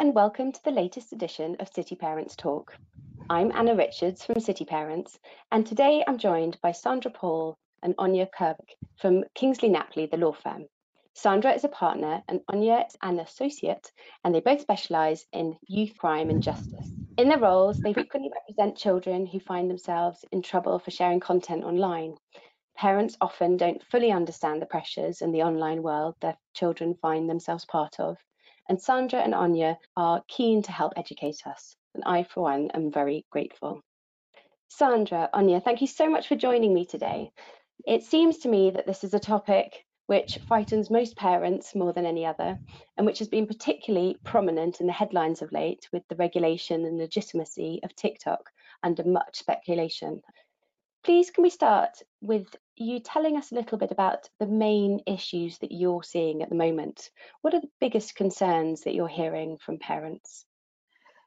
and welcome to the latest edition of City Parents Talk. I'm Anna Richards from City Parents, and today I'm joined by Sandra Paul and Anya Kervick from Kingsley Napley, the law firm. Sandra is a partner and Anya is an associate, and they both specialise in youth crime and justice. In their roles, they frequently represent children who find themselves in trouble for sharing content online. Parents often don't fully understand the pressures in the online world their children find themselves part of, and Sandra and Anya are keen to help educate us, and I, for one, am very grateful. Sandra, Anya, thank you so much for joining me today. It seems to me that this is a topic which frightens most parents more than any other, and which has been particularly prominent in the headlines of late with the regulation and legitimacy of TikTok under much speculation. Please, can we start with you telling us a little bit about the main issues that you're seeing at the moment? What are the biggest concerns that you're hearing from parents?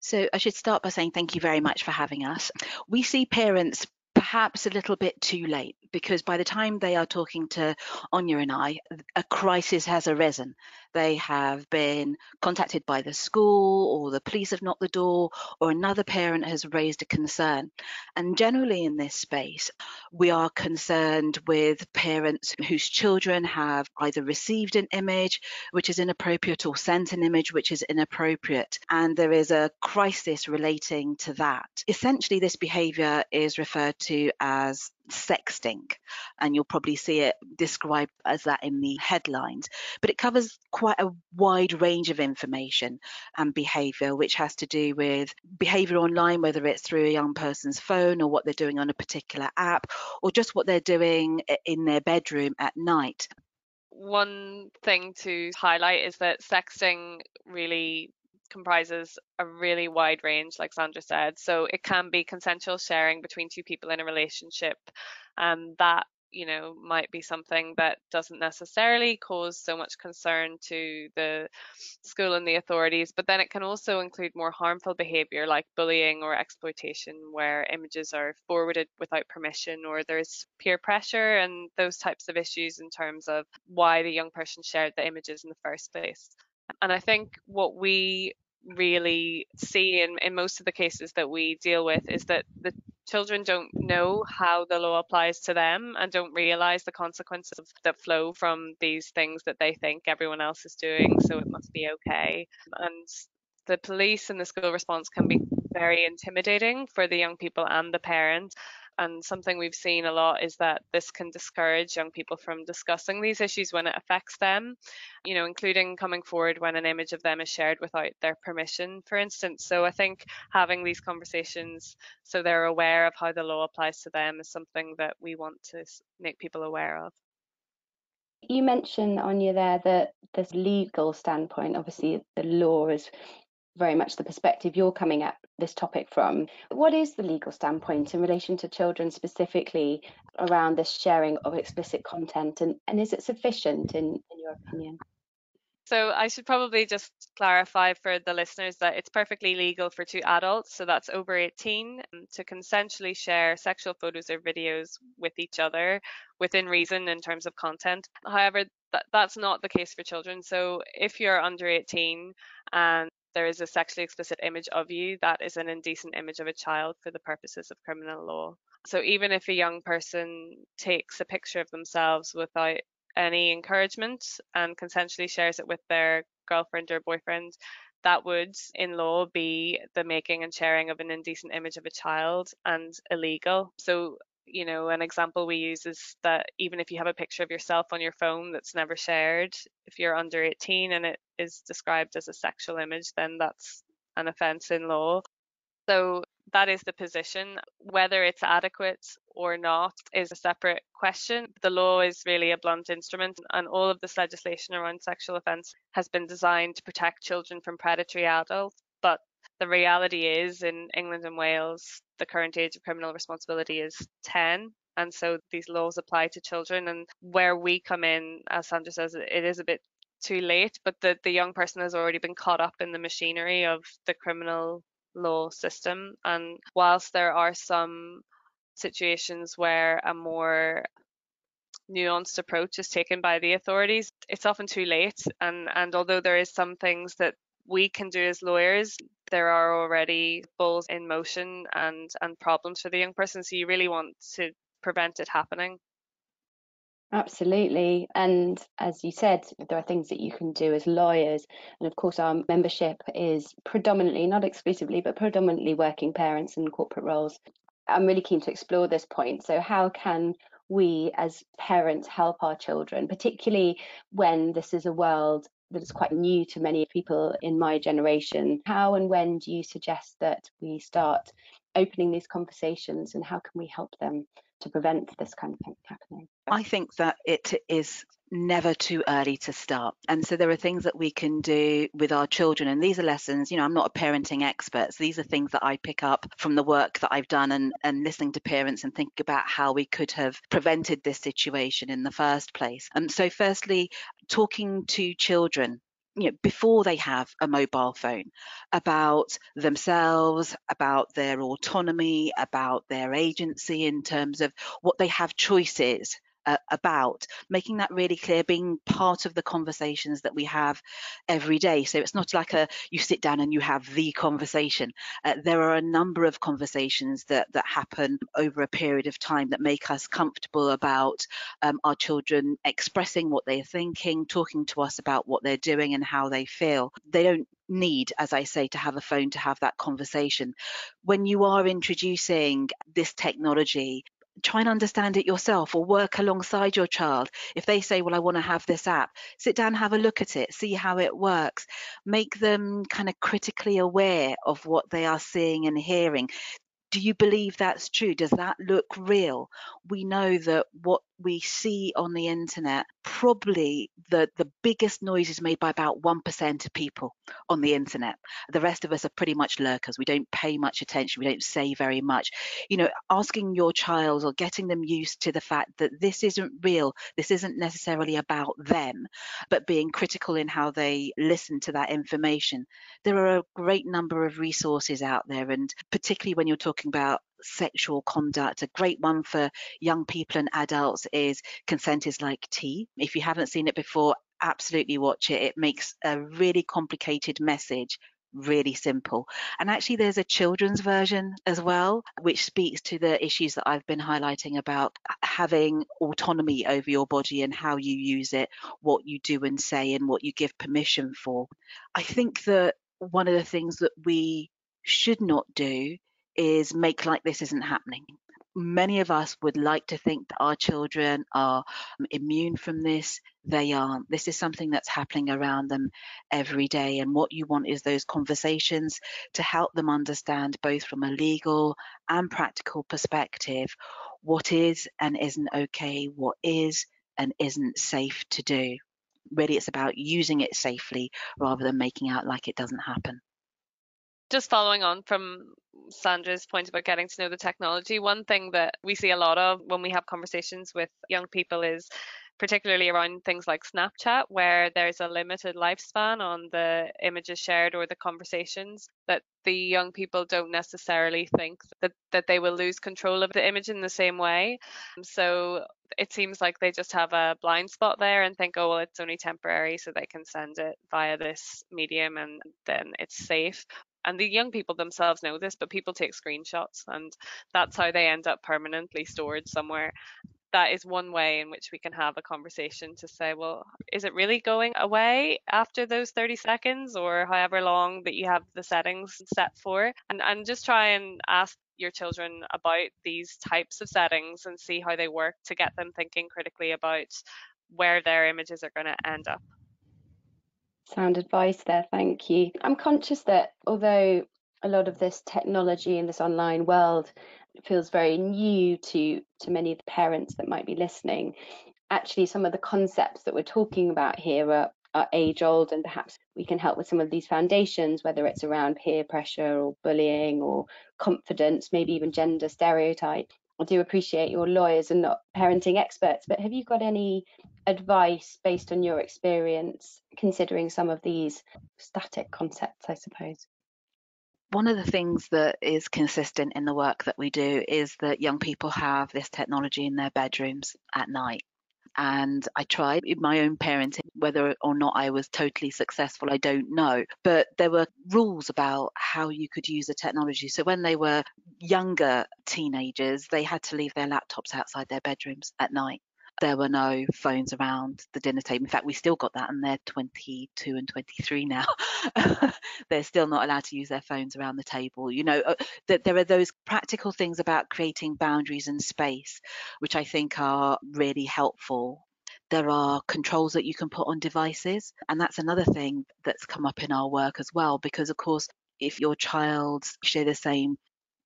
So, I should start by saying thank you very much for having us. We see parents perhaps a little bit too late because by the time they are talking to Anya and I, a crisis has arisen. They have been contacted by the school, or the police have knocked the door, or another parent has raised a concern. And generally, in this space, we are concerned with parents whose children have either received an image which is inappropriate or sent an image which is inappropriate. And there is a crisis relating to that. Essentially, this behavior is referred to as sexting, and you'll probably see it described as that in the headlines. But it covers quite a wide range of information and behavior, which has to do with behavior online, whether it's through a young person's phone or what they're doing on a particular app, or just what they're doing in their bedroom at night. One thing to highlight is that sexting really comprises a really wide range, like Sandra said. So it can be consensual sharing between two people in a relationship, and that you know might be something that doesn't necessarily cause so much concern to the school and the authorities but then it can also include more harmful behavior like bullying or exploitation where images are forwarded without permission or there's peer pressure and those types of issues in terms of why the young person shared the images in the first place and I think what we really see in, in most of the cases that we deal with is that the children don't know how the law applies to them and don't realize the consequences that flow from these things that they think everyone else is doing so it must be okay. And the police and the school response can be very intimidating for the young people and the parents and something we've seen a lot is that this can discourage young people from discussing these issues when it affects them, you know, including coming forward when an image of them is shared without their permission, for instance. So I think having these conversations so they're aware of how the law applies to them is something that we want to make people aware of. You mentioned, Anya, there that this legal standpoint, obviously the law is very much the perspective you're coming at this topic from. What is the legal standpoint in relation to children specifically around this sharing of explicit content and, and is it sufficient in, in your opinion? So I should probably just clarify for the listeners that it's perfectly legal for two adults, so that's over 18, um, to consensually share sexual photos or videos with each other within reason in terms of content. However, that, that's not the case for children. So if you're under 18 and there is a sexually explicit image of you, that is an indecent image of a child for the purposes of criminal law. So even if a young person takes a picture of themselves without any encouragement and consensually shares it with their girlfriend or boyfriend, that would, in law, be the making and sharing of an indecent image of a child and illegal. So you know, an example we use is that even if you have a picture of yourself on your phone that's never shared, if you're under 18 and it is described as a sexual image, then that's an offence in law. So that is the position. Whether it's adequate or not is a separate question. The law is really a blunt instrument, and all of this legislation around sexual offence has been designed to protect children from predatory adults. The reality is in England and Wales, the current age of criminal responsibility is 10. And so these laws apply to children. And where we come in, as Sandra says, it is a bit too late, but the, the young person has already been caught up in the machinery of the criminal law system. And whilst there are some situations where a more nuanced approach is taken by the authorities, it's often too late. And and although there is some things that we can do as lawyers, there are already balls in motion and and problems for the young person. So you really want to prevent it happening. Absolutely. And as you said, there are things that you can do as lawyers. And of course, our membership is predominantly, not exclusively, but predominantly working parents in corporate roles. I'm really keen to explore this point. So, how can we as parents help our children, particularly when this is a world that is quite new to many people in my generation? How and when do you suggest that we start opening these conversations and how can we help them to prevent this kind of thing happening? I think that it is never too early to start. And so there are things that we can do with our children. And these are lessons, you know, I'm not a parenting expert. So these are things that I pick up from the work that I've done and, and listening to parents and thinking about how we could have prevented this situation in the first place. And so, firstly, talking to children you know, before they have a mobile phone about themselves, about their autonomy, about their agency in terms of what they have choices uh, about, making that really clear, being part of the conversations that we have every day. So it's not like a you sit down and you have the conversation. Uh, there are a number of conversations that that happen over a period of time that make us comfortable about um, our children expressing what they're thinking, talking to us about what they're doing and how they feel. They don't need, as I say, to have a phone to have that conversation. When you are introducing this technology, try and understand it yourself or work alongside your child. If they say, Well, I want to have this app, sit down, have a look at it, see how it works, make them kind of critically aware of what they are seeing and hearing. Do you believe that's true? Does that look real? We know that what we see on the internet, probably the, the biggest noise is made by about 1% of people on the internet. The rest of us are pretty much lurkers. We don't pay much attention. We don't say very much. You know, asking your child or getting them used to the fact that this isn't real, this isn't necessarily about them, but being critical in how they listen to that information. There are a great number of resources out there, and particularly when you're talking about sexual conduct. A great one for young people and adults is Consent is Like Tea. If you haven't seen it before, absolutely watch it. It makes a really complicated message really simple. And actually, there's a children's version as well, which speaks to the issues that I've been highlighting about having autonomy over your body and how you use it, what you do and say, and what you give permission for. I think that one of the things that we should not do is make like this isn't happening. Many of us would like to think that our children are um, immune from this. They aren't. This is something that's happening around them every day. And what you want is those conversations to help them understand, both from a legal and practical perspective, what is and isn't okay, what is and isn't safe to do. Really, it's about using it safely rather than making out like it doesn't happen just following on from Sandra's point about getting to know the technology, one thing that we see a lot of when we have conversations with young people is particularly around things like Snapchat, where there's a limited lifespan on the images shared or the conversations, that the young people don't necessarily think that, that they will lose control of the image in the same way. So it seems like they just have a blind spot there and think, oh, well, it's only temporary, so they can send it via this medium and then it's safe and the young people themselves know this, but people take screenshots and that's how they end up permanently stored somewhere. That is one way in which we can have a conversation to say, well, is it really going away after those 30 seconds or however long that you have the settings set for? And, and just try and ask your children about these types of settings and see how they work to get them thinking critically about where their images are going to end up. Sound advice there, thank you. I'm conscious that although a lot of this technology in this online world feels very new to to many of the parents that might be listening, actually some of the concepts that we're talking about here are, are age old and perhaps we can help with some of these foundations, whether it's around peer pressure or bullying or confidence, maybe even gender stereotype. I do appreciate your lawyers and not parenting experts, but have you got any advice based on your experience considering some of these static concepts, I suppose? One of the things that is consistent in the work that we do is that young people have this technology in their bedrooms at night. and I tried my own parenting. Whether or not I was totally successful, I don't know. But there were rules about how you could use the technology. So when they were younger teenagers, they had to leave their laptops outside their bedrooms at night there were no phones around the dinner table. In fact, we still got that, and they're 22 and 23 now. they're still not allowed to use their phones around the table. You know, uh, that there are those practical things about creating boundaries and space, which I think are really helpful. There are controls that you can put on devices, and that's another thing that's come up in our work as well, because of course, if your child share the same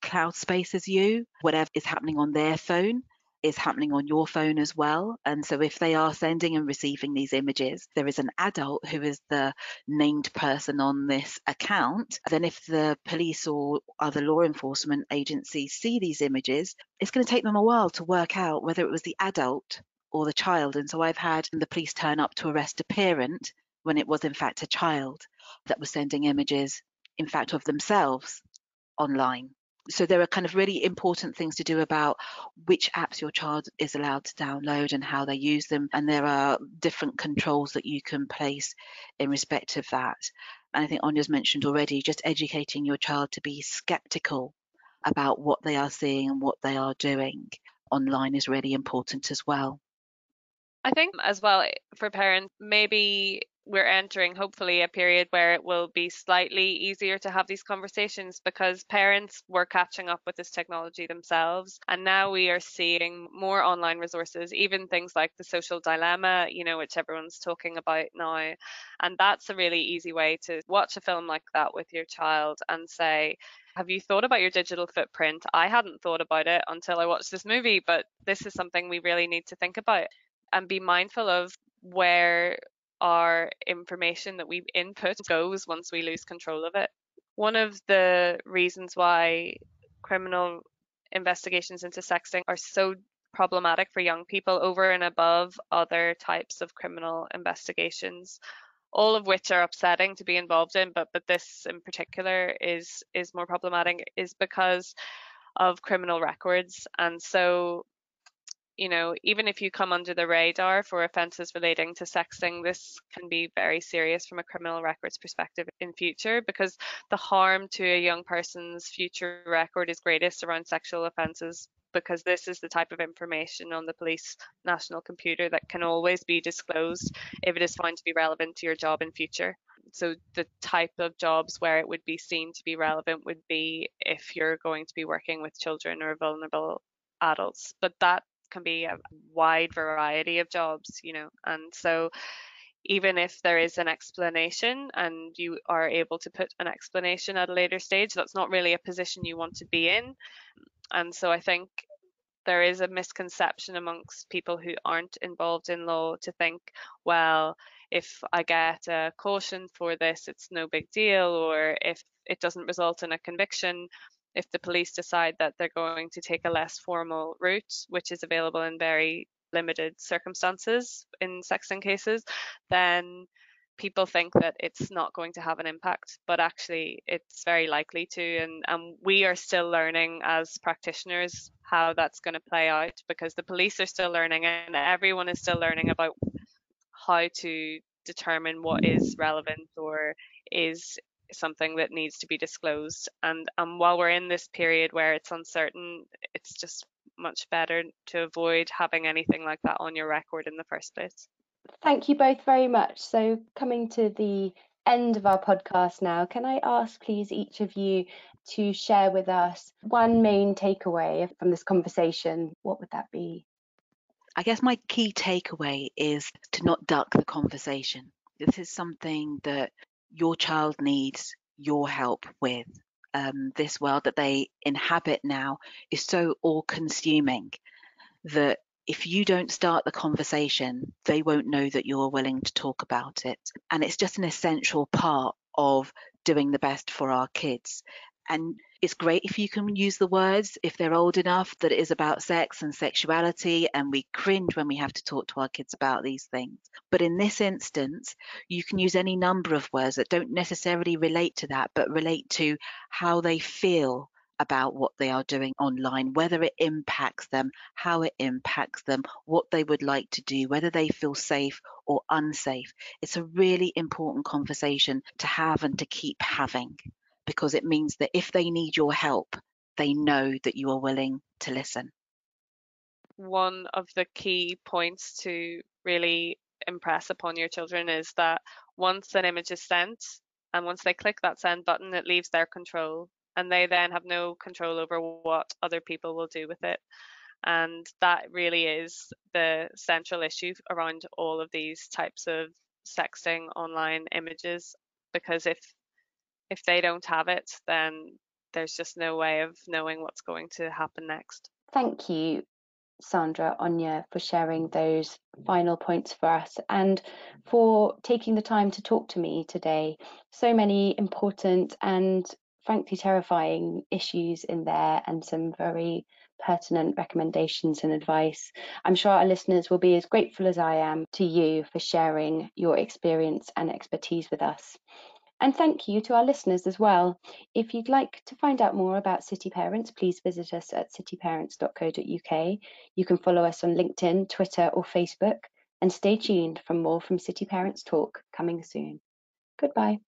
cloud space as you, whatever is happening on their phone, is happening on your phone as well. And so if they are sending and receiving these images, there is an adult who is the named person on this account. Then if the police or other law enforcement agencies see these images, it's going to take them a while to work out whether it was the adult or the child. And so I've had the police turn up to arrest a parent when it was in fact a child that was sending images, in fact, of themselves online so there are kind of really important things to do about which apps your child is allowed to download and how they use them. And there are different controls that you can place in respect of that. And i think anya's mentioned already just educating your child to be skeptical about what they are seeing and what they are doing online is really important as well. I think as well eh, for parents, maybe we're entering hopefully a period where it will be slightly easier to have these conversations because parents were catching up with this technology themselves and now we are seeing more online resources even things like the social dilemma you know which everyone's talking about now and that's a really easy way to watch a film like that with your child and say have you thought about your digital footprint? I hadn't thought about it until I watched this movie, but this is something we really need to think about and be mindful of where our information that we input goes once we lose control of it. One of the reasons why criminal investigations into sexting are so problematic for young people over and above other types of criminal investigations all of which are upsetting to be involved in but but this in particular is is more problematic is because of criminal records and so you know, even if you come under the radar for offences relating to sexting, this can be very serious from a criminal records perspective in future because the harm to a young person's future record is greatest around sexual offences because this is the type of information on the police national computer that can always be disclosed if it is found to be relevant to your job in future. So the type of jobs where it would be seen to be relevant would be if you're going to be working with children or vulnerable adults. But that can be a wide variety of jobs, you know, and so even if there is an explanation and you are able to put an explanation at a later stage, that's not really a position you want to be in. And so I think there is a misconception amongst people who aren't involved in law to think, well, if I get a caution for this, it's no big deal, or if it doesn't result in a conviction, if the police decide that they're going to take a less formal route, which is available in very limited circumstances in sexting cases, then people think that it's not going to have an impact, but actually it's very likely to. And, and we are still learning as practitioners how that's going to play out because the police are still learning and everyone is still learning about how to determine what is relevant or is something that needs to be disclosed. And um, while we're in this period where it's uncertain, it's just much better to avoid having anything like that on your record in the first place. Thank you both very much. So, coming to the end of our podcast now, can I ask, please, each of you to share with us one main takeaway from this conversation? What would that be? I guess my key takeaway is to not duck the conversation. This is something that your child needs your help with. Um, this world that they inhabit now is so all consuming that if you don't start the conversation, they won't know that you're willing to talk about it. And it's just an essential part of doing the best for our kids. And it's great if you can use the words if they're old enough that it is about sex and sexuality and we cringe when we have to talk to our kids about these things but in this instance you can use any number of words that don't necessarily relate to that but relate to how they feel about what they are doing online, whether it impacts them, how it impacts them, what they would like to do, whether they feel safe or unsafe. It's a really important conversation to have and to keep having because it means that if they need your help, they know that you are willing to listen. One of the key points to really impress upon your children is that once an image is sent and once they click that send button, it leaves their control and they then have no control over what other people will do with it. And that really is the central issue around all of these types of sexting online images because if if they don't have it then there's just no way of knowing what's going to happen next. Thank you, Sandra, Anya, for sharing those mm. final points for us and for taking the time to talk to me today. So many important and frankly terrifying issues in there and some very pertinent recommendations and advice. I'm sure our listeners will be as grateful as I am to you for sharing your experience and expertise with us. And thank you to our listeners as well. If you'd like to find out more about City Parents, please visit us at cityparents.co.uk. You can follow us on LinkedIn, Twitter, or Facebook, and stay tuned for more from City Parents Talk coming soon. Goodbye.